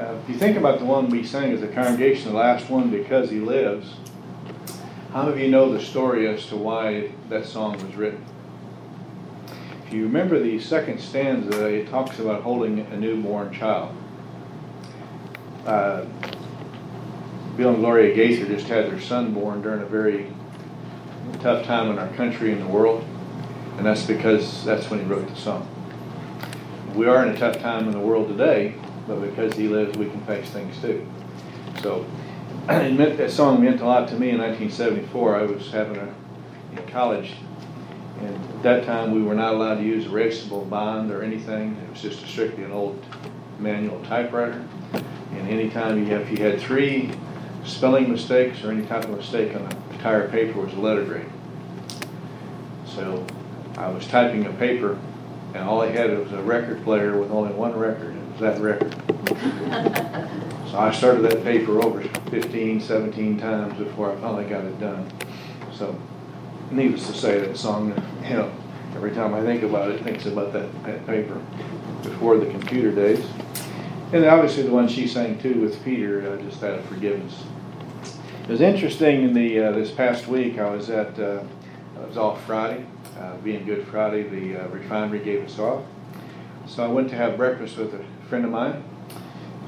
Uh, if you think about the one we sang as a congregation, the last one, Because He Lives, how many of you know the story as to why that song was written? If you remember the second stanza, it talks about holding a newborn child. Uh, Bill and Gloria Gaither just had their son born during a very tough time in our country and the world, and that's because that's when he wrote the song. We are in a tough time in the world today, but because he lives, we can face things too. So it meant, that song meant a lot to me in 1974. I was having a in college, and at that time we were not allowed to use erasable bond or anything. It was just strictly an old manual typewriter. And anytime you if you had three spelling mistakes or any type of mistake on the entire paper was a letter grade. So I was typing a paper, and all I had was a record player with only one record. That record. so I started that paper over 15, 17 times before I finally got it done. So, needless to say, that song, you know, every time I think about it, thinks about that, that paper before the computer days. And obviously the one she sang too with Peter, uh, just out of forgiveness. It was interesting in the uh, this past week. I was at uh, I was off Friday, uh, being Good Friday. The uh, refinery gave us off, so I went to have breakfast with a friend of mine,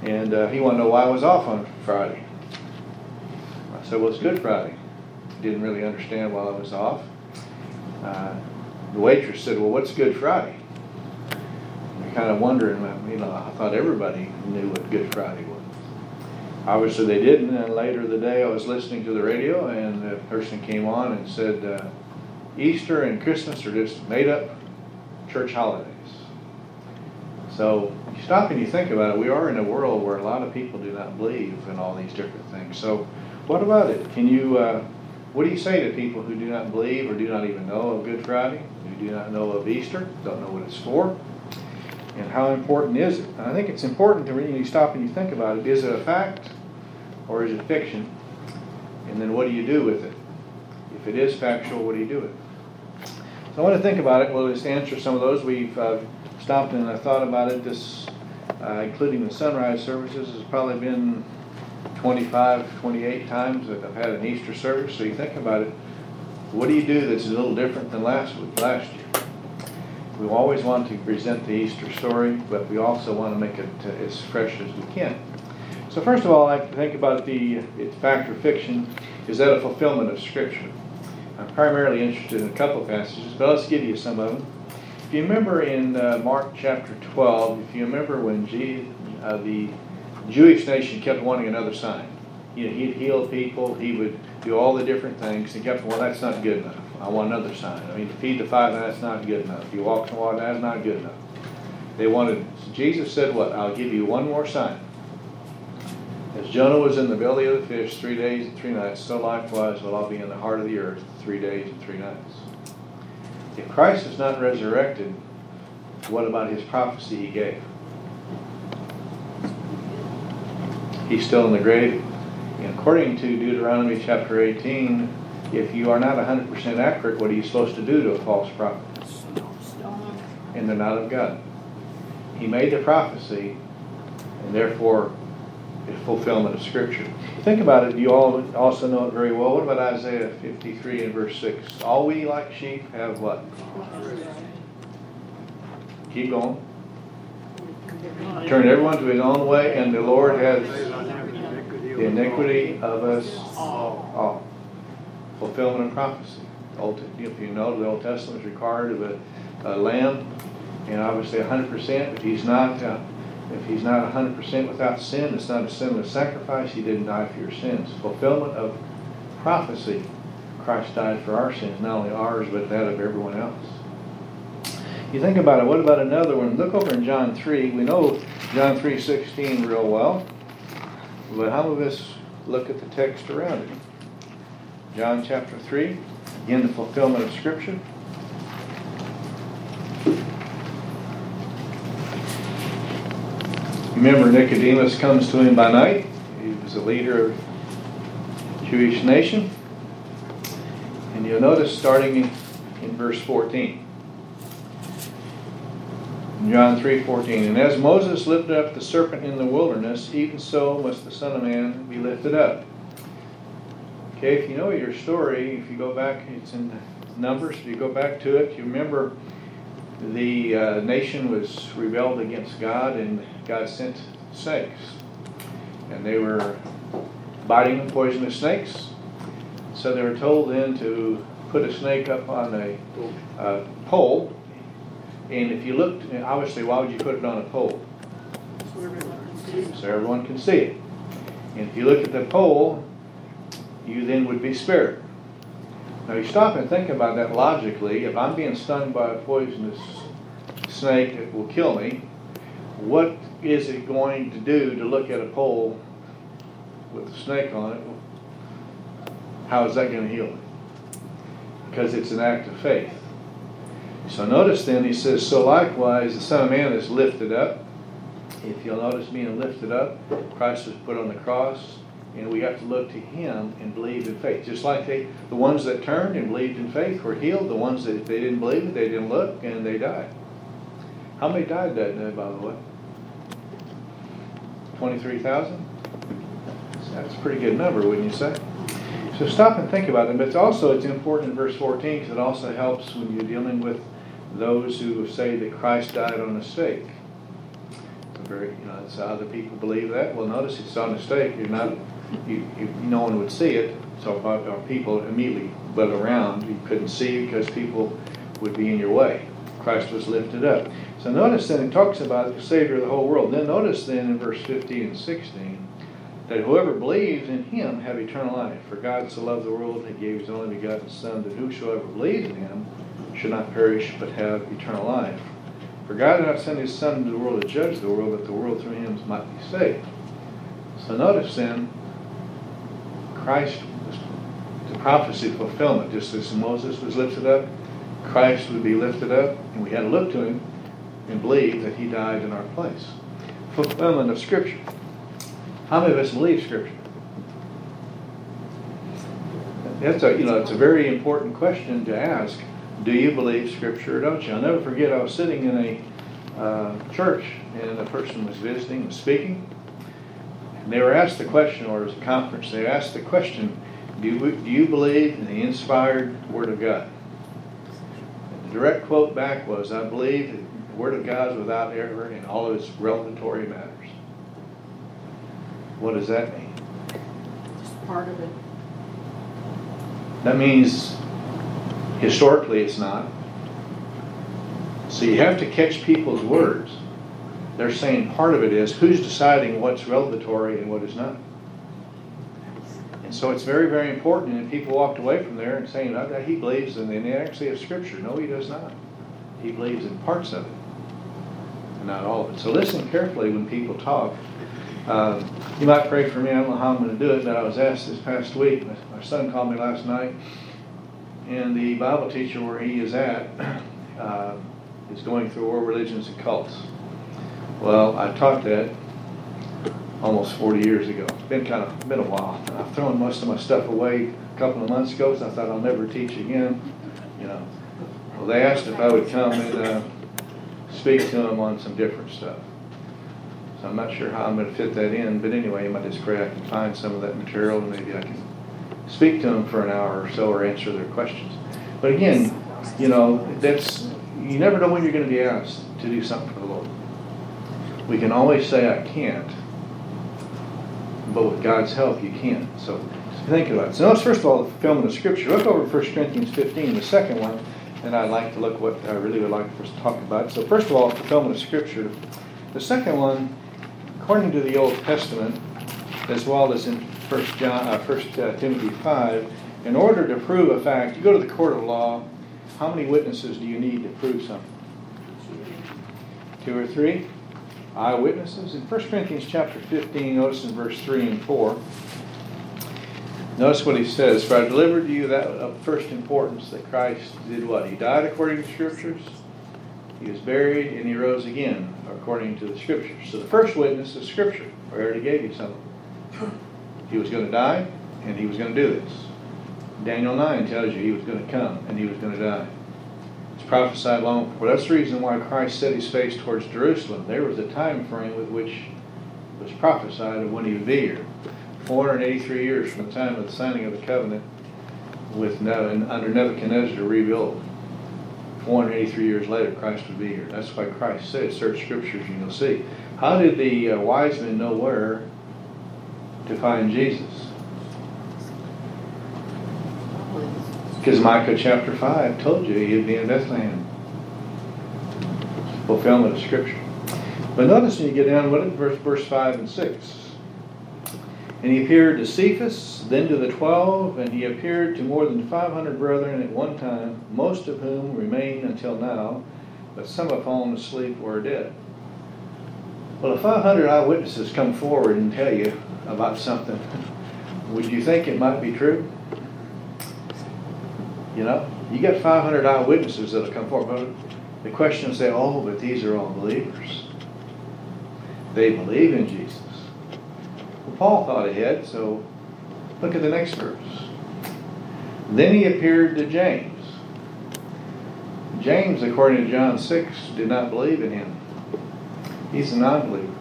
and uh, he wanted to know why I was off on Friday. I said, "Well, it's Good Friday." Didn't really understand why I was off. the waitress said, "Well, what's Good Friday?" I kind of wondering, you know, I thought everybody knew what Good Friday was. Obviously, they didn't. And later the day, I was listening to the radio, and a person came on and said, uh, Easter and Christmas are just made up church holidays. So you stop and you think about it. We are in a world where a lot of people do not believe in all these different things. So, what about it? Can you? Uh, what do you say to people who do not believe or do not even know of Good Friday, who do not know of Easter, don't know what it's for? and how important is it? And I think it's important to really stop and you think about it. Is it a fact or is it fiction? And then what do you do with it? If it is factual, what do you do with it? So I want to think about it. We'll just answer some of those. We've uh, stopped and I thought about it. This, uh, including the sunrise services, has probably been 25, 28 times that I've had an Easter service. So you think about it. What do you do that's a little different than last week, last year? we always want to present the Easter story, but we also want to make it uh, as fresh as we can. So first of all, I think about the fact or fiction. Is that a fulfillment of Scripture? I'm primarily interested in a couple of passages, but let's give you some of them. If you remember in uh, Mark chapter 12, if you remember when G, uh, the Jewish nation kept wanting another sign. You know, he'd heal people, he would do all the different things, and kept, well, that's not good enough. I want another sign. I mean, to feed the five, that's not good enough. You walk on water, that's not good enough. They wanted, Jesus said, What? I'll give you one more sign. As Jonah was in the belly of the fish three days and three nights, so likewise will I be in the heart of the earth three days and three nights. If Christ is not resurrected, what about his prophecy he gave? He's still in the grave. According to Deuteronomy chapter 18, if you are not 100% accurate, what are you supposed to do to a false prophet? And they're not of God. He made the prophecy, and therefore fulfillment of Scripture. Think about it. You all also know it very well. What about Isaiah 53 and verse 6? All we like sheep have what? Keep going. Turn everyone to his own way, and the Lord has the iniquity of us all fulfillment of prophecy. If you know, the Old Testament is required of a, a lamb, and obviously 100%. If he's not, uh, if he's not 100% without sin, it's not a sinless sacrifice. He didn't die for your sins. Fulfillment of prophecy. Christ died for our sins, not only ours, but that of everyone else. You think about it. What about another one? Look over in John 3. We know John 3:16 real well, but how of us look at the text around it? John chapter 3, again, the fulfillment of Scripture. Remember, Nicodemus comes to him by night. He was a leader of Jewish nation. And you'll notice starting in, in verse 14. John 3:14, and as Moses lifted up the serpent in the wilderness, even so must the Son of Man be lifted up. Okay, if you know your story, if you go back, it's in Numbers, if you go back to it, you remember the uh, nation was rebelled against God and God sent snakes. And they were biting poisonous snakes. So they were told then to put a snake up on a pole. And if you looked, obviously, why would you put it on a pole? So everyone can see it. And if you look at the pole, you then would be spared. Now you stop and think about that logically. If I'm being stung by a poisonous snake that will kill me, what is it going to do to look at a pole with a snake on it? How is that going to heal me? Because it's an act of faith. So notice then he says, So likewise the Son of Man is lifted up. If you'll notice being lifted up, Christ was put on the cross, and we have to look to him and believe in faith. Just like they, the ones that turned and believed in faith were healed, the ones that they didn't believe they didn't look, and they died. How many died that day, by the way? 23,000? That's a pretty good number, wouldn't you say? So stop and think about it. But it's also it's important in verse 14 because it also helps when you're dealing with those who say that Christ died on a stake. Very, you know, it's other people believe that. Well, notice it's on a stake. You're not, you, you, no one would see it. So our people immediately but around. You couldn't see because people would be in your way. Christ was lifted up. So notice then it talks about the Savior of the whole world. Then notice then in verse 15 and 16 that whoever believes in him have eternal life. For God so loved the world that he gave his only begotten Son, that whosoever believes in him should not perish but have eternal life. For God did not send his Son into the world to judge the world, but the world through him might be saved. So notice then, Christ was the prophecy fulfillment, just as Moses was lifted up, Christ would be lifted up, and we had to look to him and believe that he died in our place. Fulfillment of Scripture. How many of us believe Scripture? That's a you know it's a very important question to ask. Do you believe Scripture or don't you? I'll never forget. I was sitting in a uh, church and a person was visiting and speaking, and they were asked the question, or it was a conference. They asked the question, "Do you, do you believe in the inspired Word of God?" And the direct quote back was, "I believe the Word of God is without error in all of its revelatory matters. What does that mean? Just part of it. That means historically it's not. So you have to catch people's words. They're saying part of it is who's deciding what's revelatory and what is not. And so it's very, very important. And people walked away from there and saying, oh, he believes in the inerrancy of Scripture. No, he does not. He believes in parts of it and not all of it. So listen carefully when people talk. Um, you might pray for me. I don't know how I'm going to do it, but I was asked this past week. My son called me last night, and the Bible teacher where he is at uh, is going through world religions and cults. Well, I taught that almost 40 years ago. It's been kind of been a while. I've thrown most of my stuff away a couple of months ago, so I thought I'll never teach again. You know. Well, they asked if I would come and. Uh, speak to them on some different stuff. So I'm not sure how I'm going to fit that in, but anyway, I might just pray I can find some of that material and maybe I can speak to them for an hour or so or answer their questions. But again, you know, that's you never know when you're going to be asked to do something for the Lord. We can always say I can't, but with God's help, you can. So think about it. So first of all the fulfillment of Scripture. Look over 1 Corinthians 15, the second one and I'd like to look what I really would like for us to talk about. So first of all, fulfillment of Scripture. The second one, according to the Old Testament, as well as in First John, uh, First uh, Timothy five, in order to prove a fact, you go to the court of law. How many witnesses do you need to prove something? Two or three eyewitnesses. In 1 Corinthians chapter 15, notice in verse 3 and 4, Notice what he says, For I delivered to you that of first importance that Christ did what? He died according to the Scriptures, he was buried, and he rose again according to the Scriptures. So the first witness is Scripture. I already gave you something. He was going to die, and he was going to do this. Daniel 9 tells you he was going to come, and he was going to die. Prophesied long before. That's the reason why Christ set his face towards Jerusalem. There was a time frame with which was prophesied of when he would be here. 483 years from the time of the signing of the covenant with and under Nebuchadnezzar to rebuild. 483 years later, Christ would be here. That's why Christ said, search scriptures and you'll see. How did the uh, wise men know where to find Jesus? Because Micah chapter 5 told you he'd be in Bethlehem. Fulfillment of Scripture. But notice when you get down, what at verse, verse 5 and 6. And he appeared to Cephas, then to the twelve, and he appeared to more than 500 brethren at one time, most of whom remain until now, but some have fallen asleep or are dead. Well, if 500 eyewitnesses come forward and tell you about something, would you think it might be true? You know, you got 500 eyewitnesses that'll come forward. But the question is, say, oh, but these are all believers. They believe in Jesus. Well, Paul thought ahead, so look at the next verse. Then he appeared to James. James, according to John 6, did not believe in him. He's a non believer.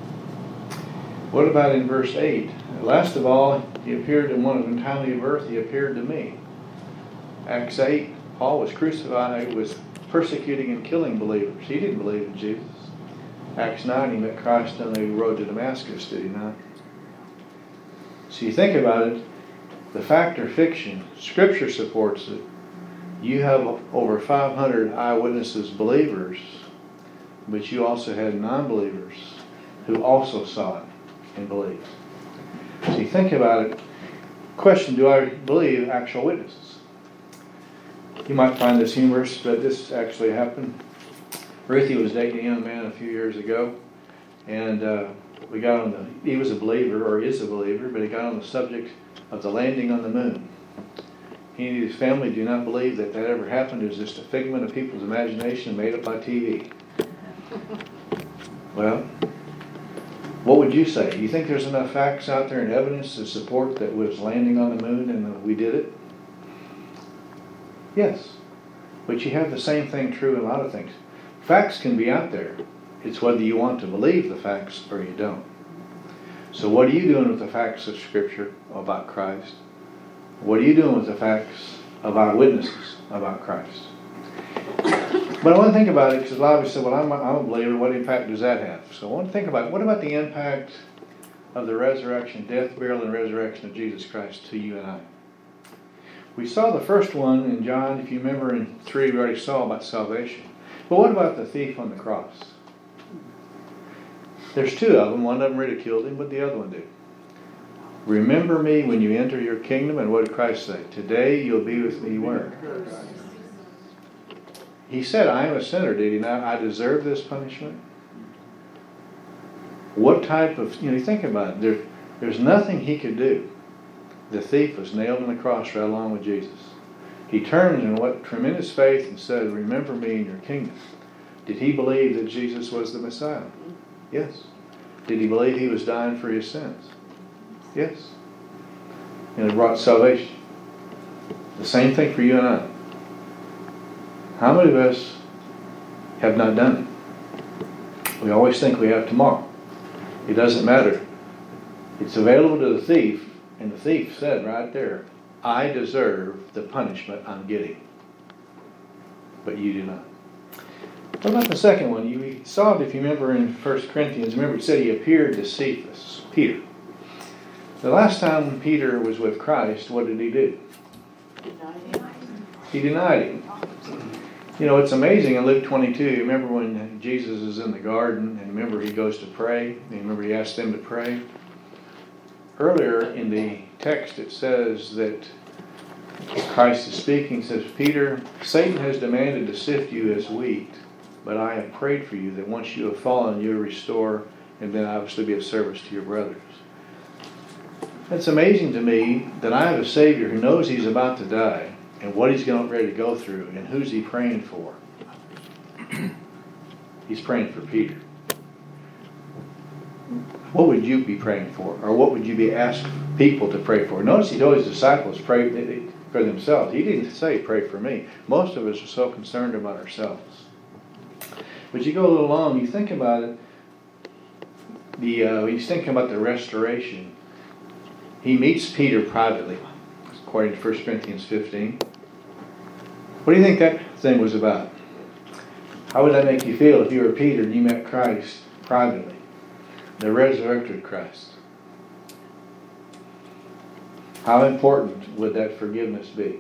What about in verse 8? Last of all, he appeared in one of the timely of earth, he appeared to me. Acts 8, Paul was crucified, he was persecuting and killing believers. He didn't believe in Jesus. Acts 9, he met Christ on the road to Damascus, did he not? So you think about it, the fact or fiction, Scripture supports it. You have over 500 eyewitnesses, believers, but you also had non believers who also saw it and believed. So you think about it. Question Do I believe actual witnesses? You might find this humorous, but this actually happened. Ruthie was dating a young man a few years ago, and uh, we got on the. He was a believer, or is a believer, but he got on the subject of the landing on the moon. He and his family do not believe that that ever happened. It was just a figment of people's imagination made up by TV. Well, what would you say? Do you think there's enough facts out there and evidence to support that was landing on the moon and we did it? Yes. But you have the same thing true in a lot of things. Facts can be out there. It's whether you want to believe the facts or you don't. So, what are you doing with the facts of Scripture about Christ? What are you doing with the facts of our witnesses about Christ? But I want to think about it because a lot of you say, well, I'm a, I'm a believer. What impact does that have? So I want to think about what about the impact of the resurrection, death, burial, and resurrection of Jesus Christ to you and I? We saw the first one in John, if you remember in 3, we already saw about salvation. But what about the thief on the cross? There's two of them. One of them ridiculed him, but the other one did. Remember me when you enter your kingdom. And what did Christ say? Today you'll be with me where? He said, I am a sinner, did he not? I deserve this punishment. What type of, you know, think about it. There, there's nothing he could do the thief was nailed on the cross right along with Jesus. He turned in what tremendous faith and said, Remember me in your kingdom. Did he believe that Jesus was the Messiah? Yes. Did he believe he was dying for his sins? Yes. And it brought salvation. The same thing for you and I. How many of us have not done it? We always think we have tomorrow. It doesn't matter. It's available to the thief and the thief said right there, I deserve the punishment I'm getting. But you do not. What about the second one? You saw it if you remember in 1 Corinthians. Remember it said he appeared to Cephas, Peter. The last time Peter was with Christ, what did he do? He denied him. You know, it's amazing in Luke 22. You remember when Jesus is in the garden, and remember he goes to pray, and remember he asked them to pray? Earlier in the text it says that Christ is speaking, says, Peter, Satan has demanded to sift you as wheat, but I have prayed for you that once you have fallen, you'll restore and then obviously be of service to your brothers. It's amazing to me that I have a Savior who knows he's about to die and what he's getting ready to go through and who's he praying for. he's praying for Peter what would you be praying for? Or what would you be asked people to pray for? Notice he told his disciples, pray, for themselves. He didn't say, pray for me. Most of us are so concerned about ourselves. But you go a little long, you think about it, the, uh, he's thinking about the restoration. He meets Peter privately, according to 1 Corinthians 15. What do you think that thing was about? How would that make you feel if you were Peter and you met Christ privately? The resurrected Christ. How important would that forgiveness be?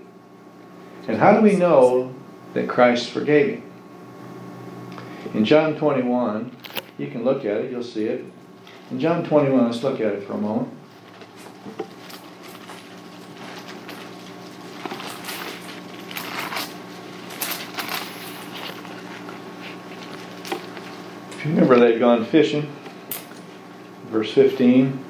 And how do we know that Christ forgave him? In John 21, you can look at it, you'll see it. In John 21, let's look at it for a moment. If you remember, they'd gone fishing. Verse 15.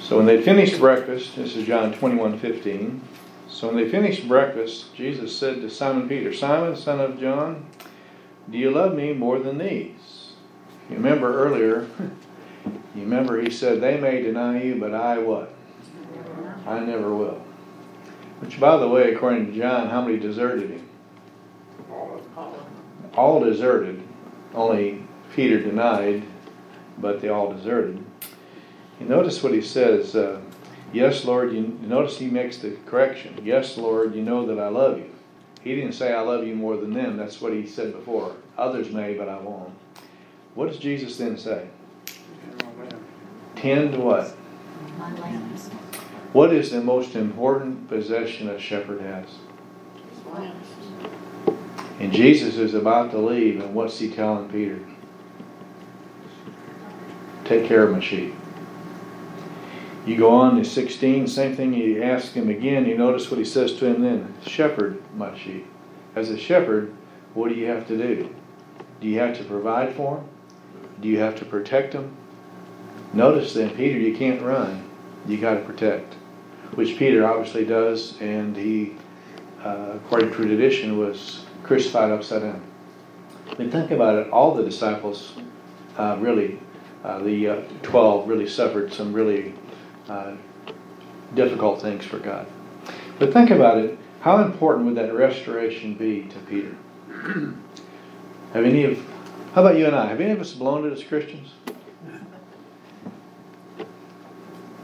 So when they finished breakfast, this is John 21 15. So when they finished breakfast, Jesus said to Simon Peter, Simon, son of John, do you love me more than these? You remember earlier, you remember he said, They may deny you, but I what? I never will. Which, by the way, according to John, how many deserted him? All deserted. Only Peter denied, but they all deserted. You notice what he says. Uh, yes, Lord. You notice he makes the correction. Yes, Lord. You know that I love you. He didn't say I love you more than them. That's what he said before. Others may, but I won't. What does Jesus then say? Tend what? What is the most important possession a shepherd has? And Jesus is about to leave, and what's he telling Peter? Take care of my sheep. You go on to 16, same thing, you ask him again, you notice what he says to him then Shepherd my sheep. As a shepherd, what do you have to do? Do you have to provide for them? Do you have to protect them? Notice then, Peter, you can't run. You got to protect, which Peter obviously does, and he, uh, according to tradition, was crucified upside down. I think about it. All the disciples, uh, really, uh, the uh, twelve, really suffered some really uh, difficult things for God. But think about it. How important would that restoration be to Peter? Have any of, how about you and I? Have any of us blown it as Christians?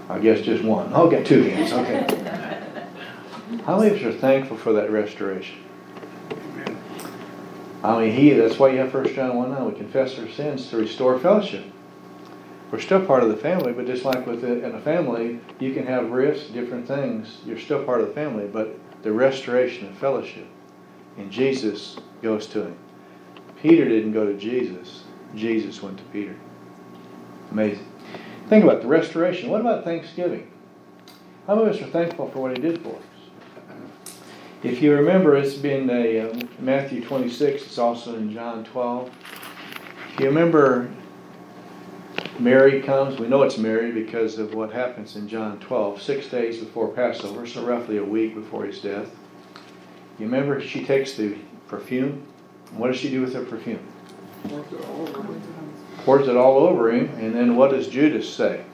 I guess just one. Okay, two hands. Okay. How many of us are thankful for that restoration? I mean, he, that's why you have 1 John 1 9. We confess our sins to restore fellowship. We're still part of the family, but just like with in a family, you can have rifts, different things. You're still part of the family, but the restoration of fellowship. And Jesus goes to him. Peter didn't go to Jesus. Jesus went to Peter. Amazing. Think about the restoration. What about Thanksgiving? How many of us are thankful for what he did for us? If you remember, it's been a, uh, Matthew 26. It's also in John 12. If you remember, Mary comes. We know it's Mary because of what happens in John 12, six days before Passover, so roughly a week before his death. You remember she takes the perfume. What does she do with the perfume? Pours it all over him, and then what does Judas say?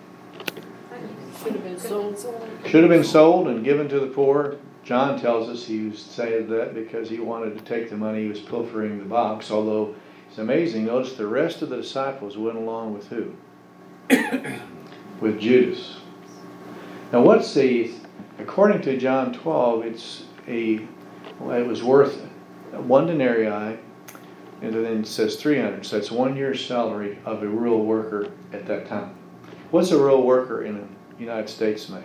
Should have been sold. Should have been sold and given to the poor. John tells us he was saying that because he wanted to take the money, he was pilfering the box. Although it's amazing, notice the rest of the disciples went along with who? with Judas. Now, what's the, according to John 12, it's a, well, it was worth one denarii, and then it says 300. So it's one year's salary of a rural worker at that time. What's a rural worker in the United States make?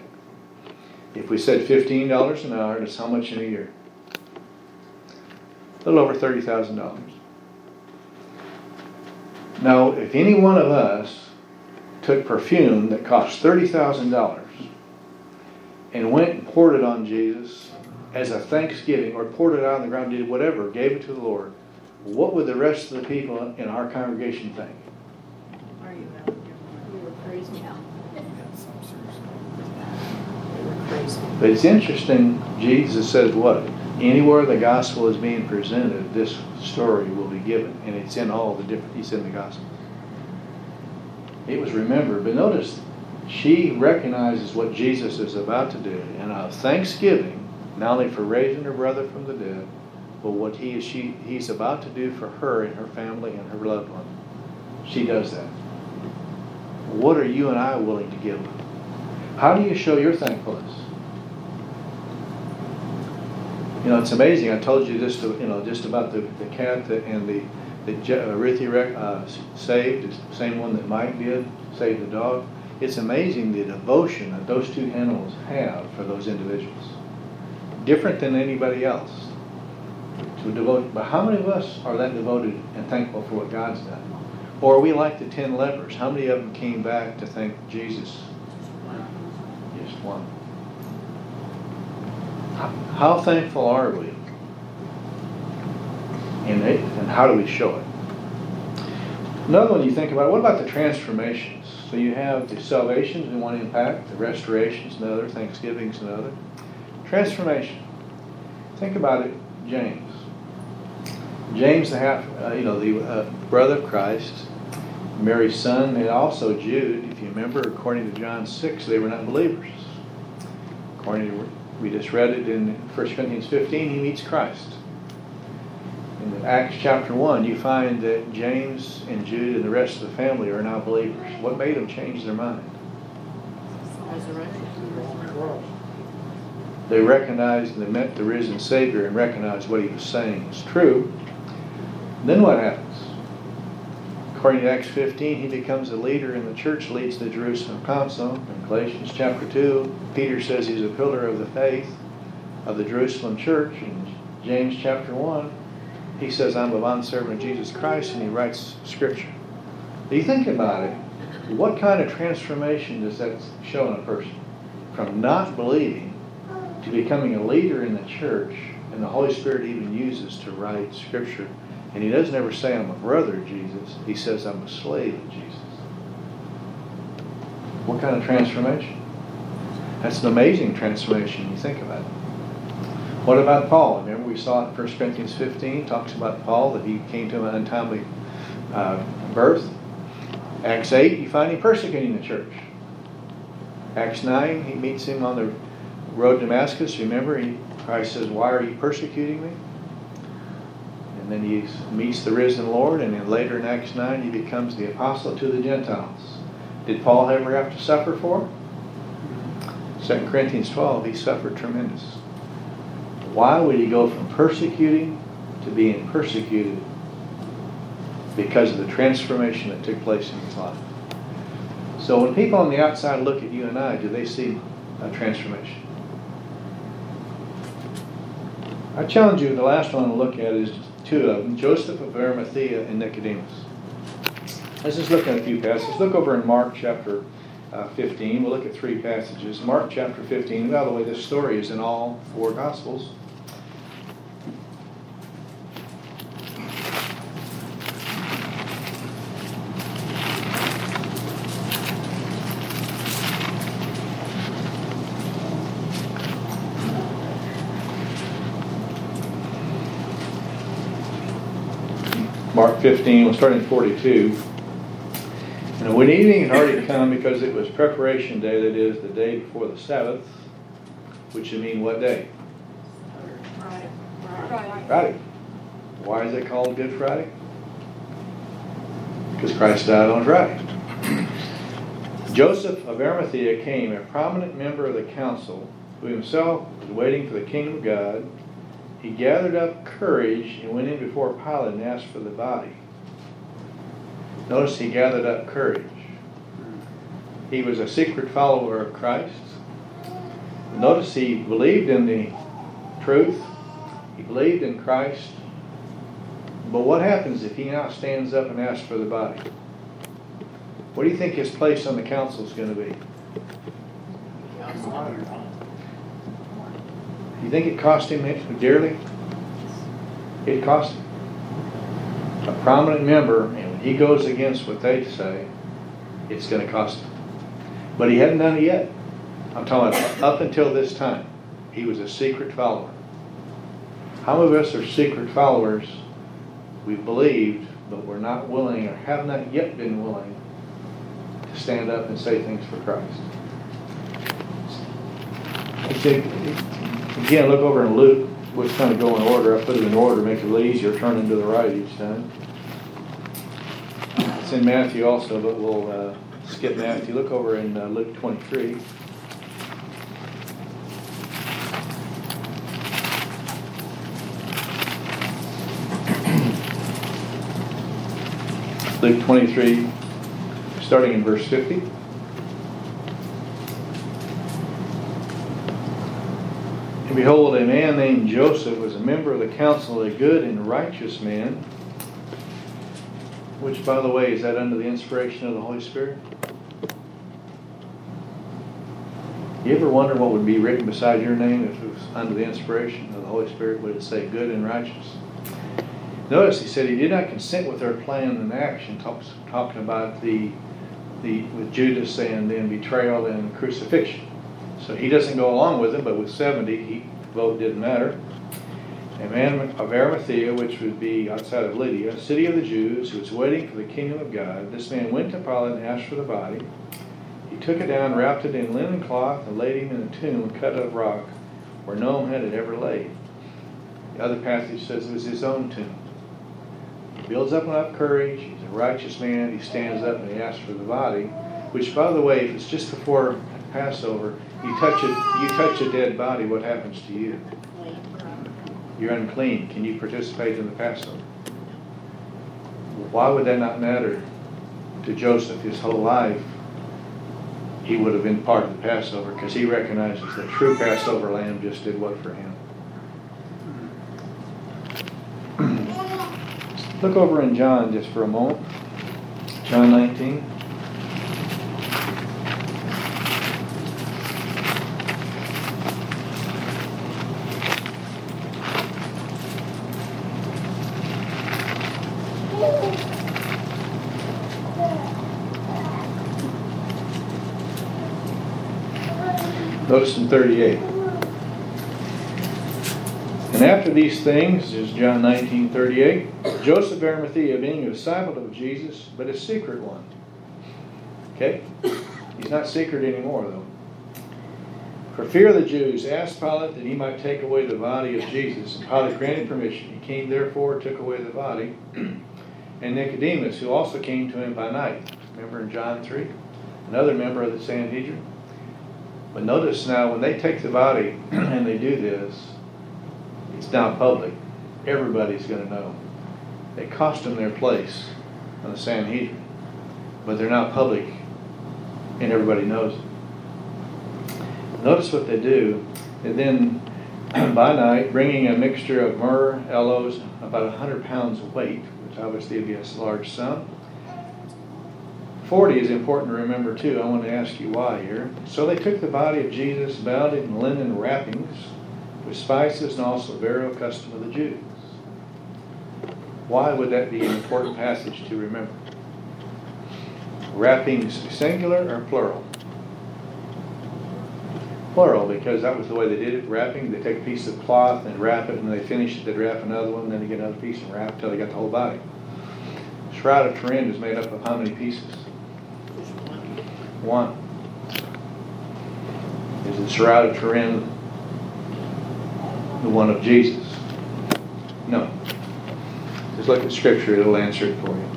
If we said $15 an hour, that's how much in a year? A little over $30,000. Now, if any one of us took perfume that cost $30,000 and went and poured it on Jesus as a thanksgiving or poured it out on the ground, did whatever, gave it to the Lord, what would the rest of the people in our congregation think? Are you out? You were crazy. Yeah. Were crazy. But it's interesting, Jesus says what? Anywhere the gospel is being presented, this story will be given. And it's in all the different, he's in the gospel. It was remembered. But notice, she recognizes what Jesus is about to do. And a thanksgiving not only for raising her brother from the dead, but what he is she he's about to do for her and her family and her loved one. She does that. What are you and I willing to give? How do you show your thankfulness? You know, it's amazing. I told you this, to, you know, just about the, the cat and the that uh, Ruthie uh, saved, the same one that Mike did, saved the dog. It's amazing the devotion that those two animals have for those individuals. Different than anybody else. To devote, but how many of us are that devoted and thankful for what God's done? Or are we like the ten lepers? How many of them came back to thank Jesus? Just one. How thankful are we? And, and how do we show it? Another one you think about, what about the transformations? So you have the salvations in one impact, the restorations another, thanksgivings another. Transformation. Think about it, James. James, the half, uh, you know, the uh, brother of Christ, Mary's son, and also Jude. If you remember, according to John six, they were not believers. According to we just read it in 1 Corinthians 15, he meets Christ. In Acts chapter 1, you find that James and Jude and the rest of the family are now believers. What made them change their mind? They recognized and they met the risen Savior and recognized what he was saying was true. Then what happens? According to Acts 15, he becomes a leader in the church, leads the Jerusalem Council. In Galatians chapter 2, Peter says he's a pillar of the faith of the Jerusalem church. In James chapter 1, he says, I'm a bondservant of Jesus Christ, and he writes scripture. You think about it? What kind of transformation does that show in a person? From not believing to becoming a leader in the church, and the Holy Spirit even uses to write scripture and he doesn't ever say, I'm a brother of Jesus. He says, I'm a slave of Jesus. What kind of transformation? That's an amazing transformation you think about it. What about Paul? Remember we saw in 1 Corinthians 15, talks about Paul, that he came to an untimely uh, birth. Acts 8, you find him persecuting the church. Acts 9, he meets him on the road to Damascus. Remember, he, Christ says, Why are you persecuting me? And then he meets the risen Lord, and then later in Acts 9, he becomes the apostle to the Gentiles. Did Paul ever have to suffer for? 2 Corinthians 12, he suffered tremendous. Why would he go from persecuting to being persecuted? Because of the transformation that took place in his life. So when people on the outside look at you and I, do they see a transformation? I challenge you, the last one to look at is two of them, Joseph of Arimathea and Nicodemus. Let's just look at a few passages. Look over in Mark chapter uh, 15. We'll look at three passages. Mark chapter 15. By the way, this story is in all four Gospels. Mark 15, we'll start in 42. And when evening had already come, because it was preparation day, that is, the day before the Sabbath, which would mean what day? Friday. Friday. Why is it called Good Friday? Because Christ died on Friday. Joseph of Arimathea came, a prominent member of the council, who himself was waiting for the kingdom of God he gathered up courage and went in before Pilate and asked for the body. Notice he gathered up courage. He was a secret follower of Christ. Notice he believed in the truth. He believed in Christ. But what happens if he now stands up and asks for the body? What do you think his place on the council is going to be? You think it cost him dearly? It cost him. A prominent member, and when he goes against what they say, it's going to cost him. But he hadn't done it yet. I'm talking about up until this time. He was a secret follower. How many of us are secret followers? We've believed, but we're not willing or have not yet been willing to stand up and say things for Christ. Again, look over in Luke, which kind of go in order. I put it in order, make it a little easier, turning to the right each time. It's in Matthew also, but we'll uh, skip Matthew. Look over in uh, Luke 23. Luke 23, starting in verse 50. Behold, a man named Joseph was a member of the council, of a good and righteous man. Which, by the way, is that under the inspiration of the Holy Spirit? You ever wonder what would be written beside your name if it was under the inspiration of the Holy Spirit? Would it say good and righteous? Notice he said he did not consent with their plan and action, talks, talking about the, the with Judas and then betrayal and crucifixion. So he doesn't go along with it, but with 70, he vote didn't matter. A man of Arimathea, which would be outside of Lydia, a city of the Jews, who was waiting for the kingdom of God, this man went to Pilate and asked for the body. He took it down, wrapped it in linen cloth, and laid him in a tomb cut out of rock where no man had it ever laid. The other passage says it was his own tomb He builds up enough courage. He's a righteous man. He stands up and he asks for the body. Which, by the way, if it's just before Passover, you touch you touch a dead body. What happens to you? You're unclean. Can you participate in the Passover? Why would that not matter to Joseph his whole life? He would have been part of the Passover because he recognizes the true Passover lamb just did what for him. Look over in John just for a moment. John 19. Notice in 38. And after these things, is John 19 38, Joseph Arimathea, being a disciple of Jesus, but a secret one. Okay? He's not secret anymore, though. For fear of the Jews, asked Pilate that he might take away the body of Jesus. And Pilate granted permission. He came, therefore, took away the body. and Nicodemus, who also came to him by night. Remember in John 3? Another member of the Sanhedrin. But notice now, when they take the body and they do this, it's now public. Everybody's going to know. They cost them their place on the Sanhedrin, but they're not public, and everybody knows it. Notice what they do. And then by night, bringing a mixture of myrrh, aloes, about 100 pounds of weight, which obviously would be a large sum. 40 is important to remember too. I want to ask you why here. So they took the body of Jesus, bound it in linen wrappings, with spices and also burial custom of the Jews. Why would that be an important passage to remember? Wrappings singular or plural? Plural, because that was the way they did it. Wrapping, they take a piece of cloth and wrap it, and they finish it, they'd wrap another one, then they get another piece and wrap until they got the whole body. Shroud of Turin is made up of how many pieces? One. Is the Shroud of Turin the one of Jesus? No. Just look at Scripture, it'll answer it for you.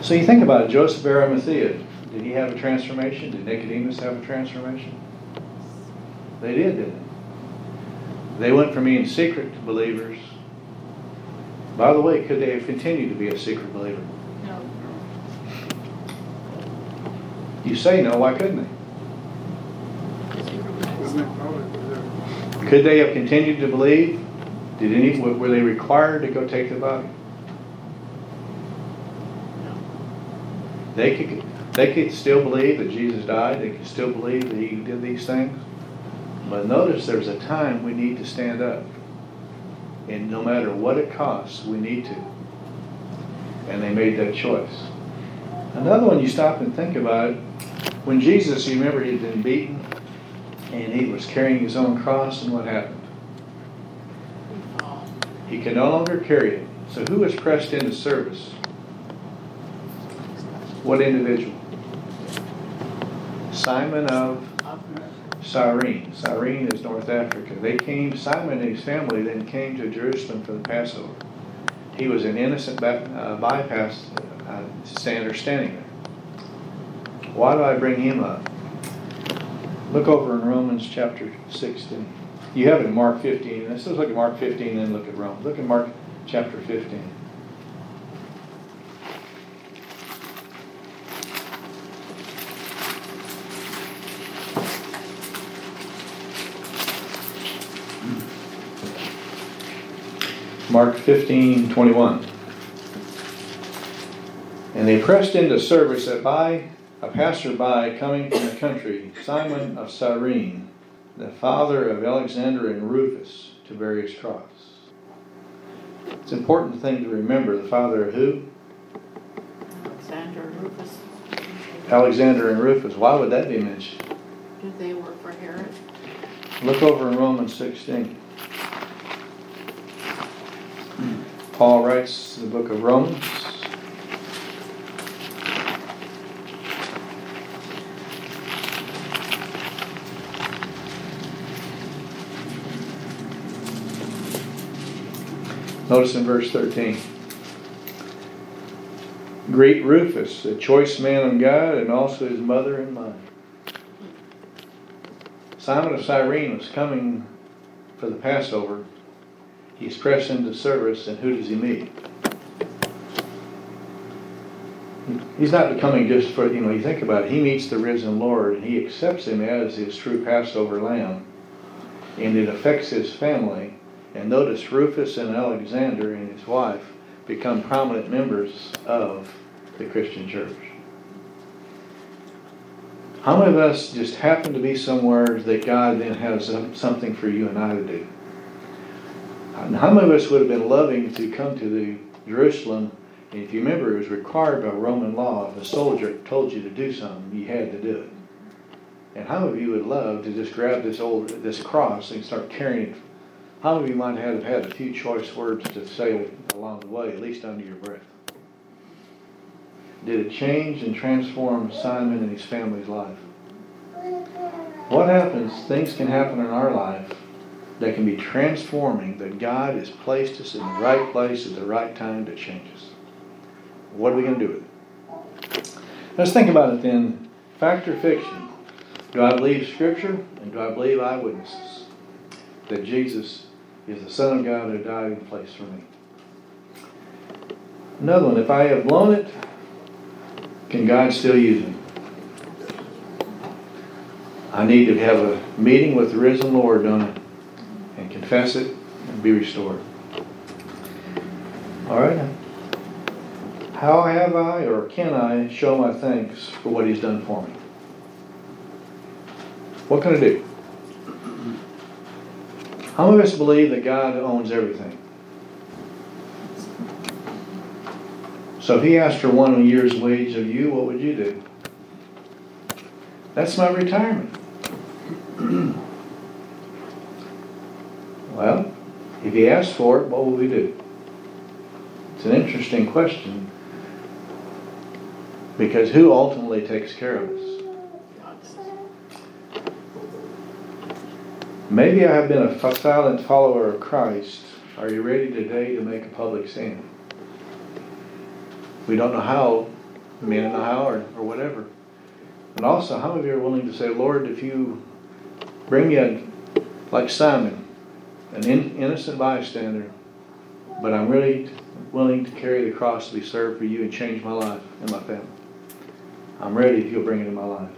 So you think about it, Joseph Arimathea, did he have a transformation? Did Nicodemus have a transformation? They did, didn't they? They went from being secret to believers. By the way, could they have continued to be a secret believer? You say no, why couldn't they? Could they have continued to believe? Did any, were they required to go take the body? They could, they could still believe that Jesus died. They could still believe that he did these things. But notice there's a time we need to stand up. And no matter what it costs, we need to. And they made that choice. Another one, you stop and think about. When Jesus, you remember, he'd been beaten and he was carrying his own cross, and what happened? He could no longer carry it. So who was pressed into service? What individual? Simon of Cyrene. Cyrene is North Africa. They came, Simon and his family then came to Jerusalem for the Passover. He was an innocent uh, bypass uh, standard standing there. Why do I bring him up? Look over in Romans chapter 16. You have it in Mark 15. Let's look at Mark 15 and then look at Rome. Look at Mark chapter 15. Mark 15, 21. And they pressed into service that by a passerby coming from the country, Simon of Cyrene, the father of Alexander and Rufus, to bear his cross. It's an important thing to remember. The father of who? Alexander and Rufus. Alexander and Rufus. Why would that be mentioned? Did they work for Herod? Look over in Romans 16. Paul writes the book of Romans. Notice in verse 13. Greet Rufus, a choice man of God, and also his mother and mine. Simon of Cyrene was coming for the Passover He's pressed into service, and who does he meet? He's not coming just for, you know, you think about it, he meets the risen Lord, and he accepts him as his true Passover lamb, and it affects his family. And notice Rufus and Alexander and his wife become prominent members of the Christian church. How many of us just happen to be somewhere that God then has something for you and I to do? how many of us would have been loving to come to the Jerusalem? And if you remember, it was required by Roman law. If a soldier told you to do something, you had to do it. And how many of you would love to just grab this old this cross and start carrying it? How many of you might have had a few choice words to say along the way, at least under your breath? Did it change and transform Simon and his family's life? What happens? Things can happen in our life that can be transforming that God has placed us in the right place at the right time to change us. What are we going to do with it? Let's think about it then. Fact or fiction? Do I believe Scripture and do I believe eyewitnesses that Jesus is the Son of God who died in place for me? Another one, if I have blown it, can God still use me? I need to have a meeting with the risen Lord, don't I? And confess it, and be restored. All right. How have I or can I show my thanks for what He's done for me? What can I do? How many of us believe that God owns everything? So if He asked for one year's wage of you, what would you do? That's my retirement. Well, if he asked for it, what will we do? It's an interesting question because who ultimately takes care of us? Maybe I have been a silent follower of Christ. Are you ready today to make a public stand? We don't know how, we may not know or whatever. And also, how many of you are willing to say, Lord, if you bring me a, like Simon, an in, innocent bystander, but I'm really willing to carry the cross to be served for you and change my life and my family. I'm ready if you'll bring it in my life.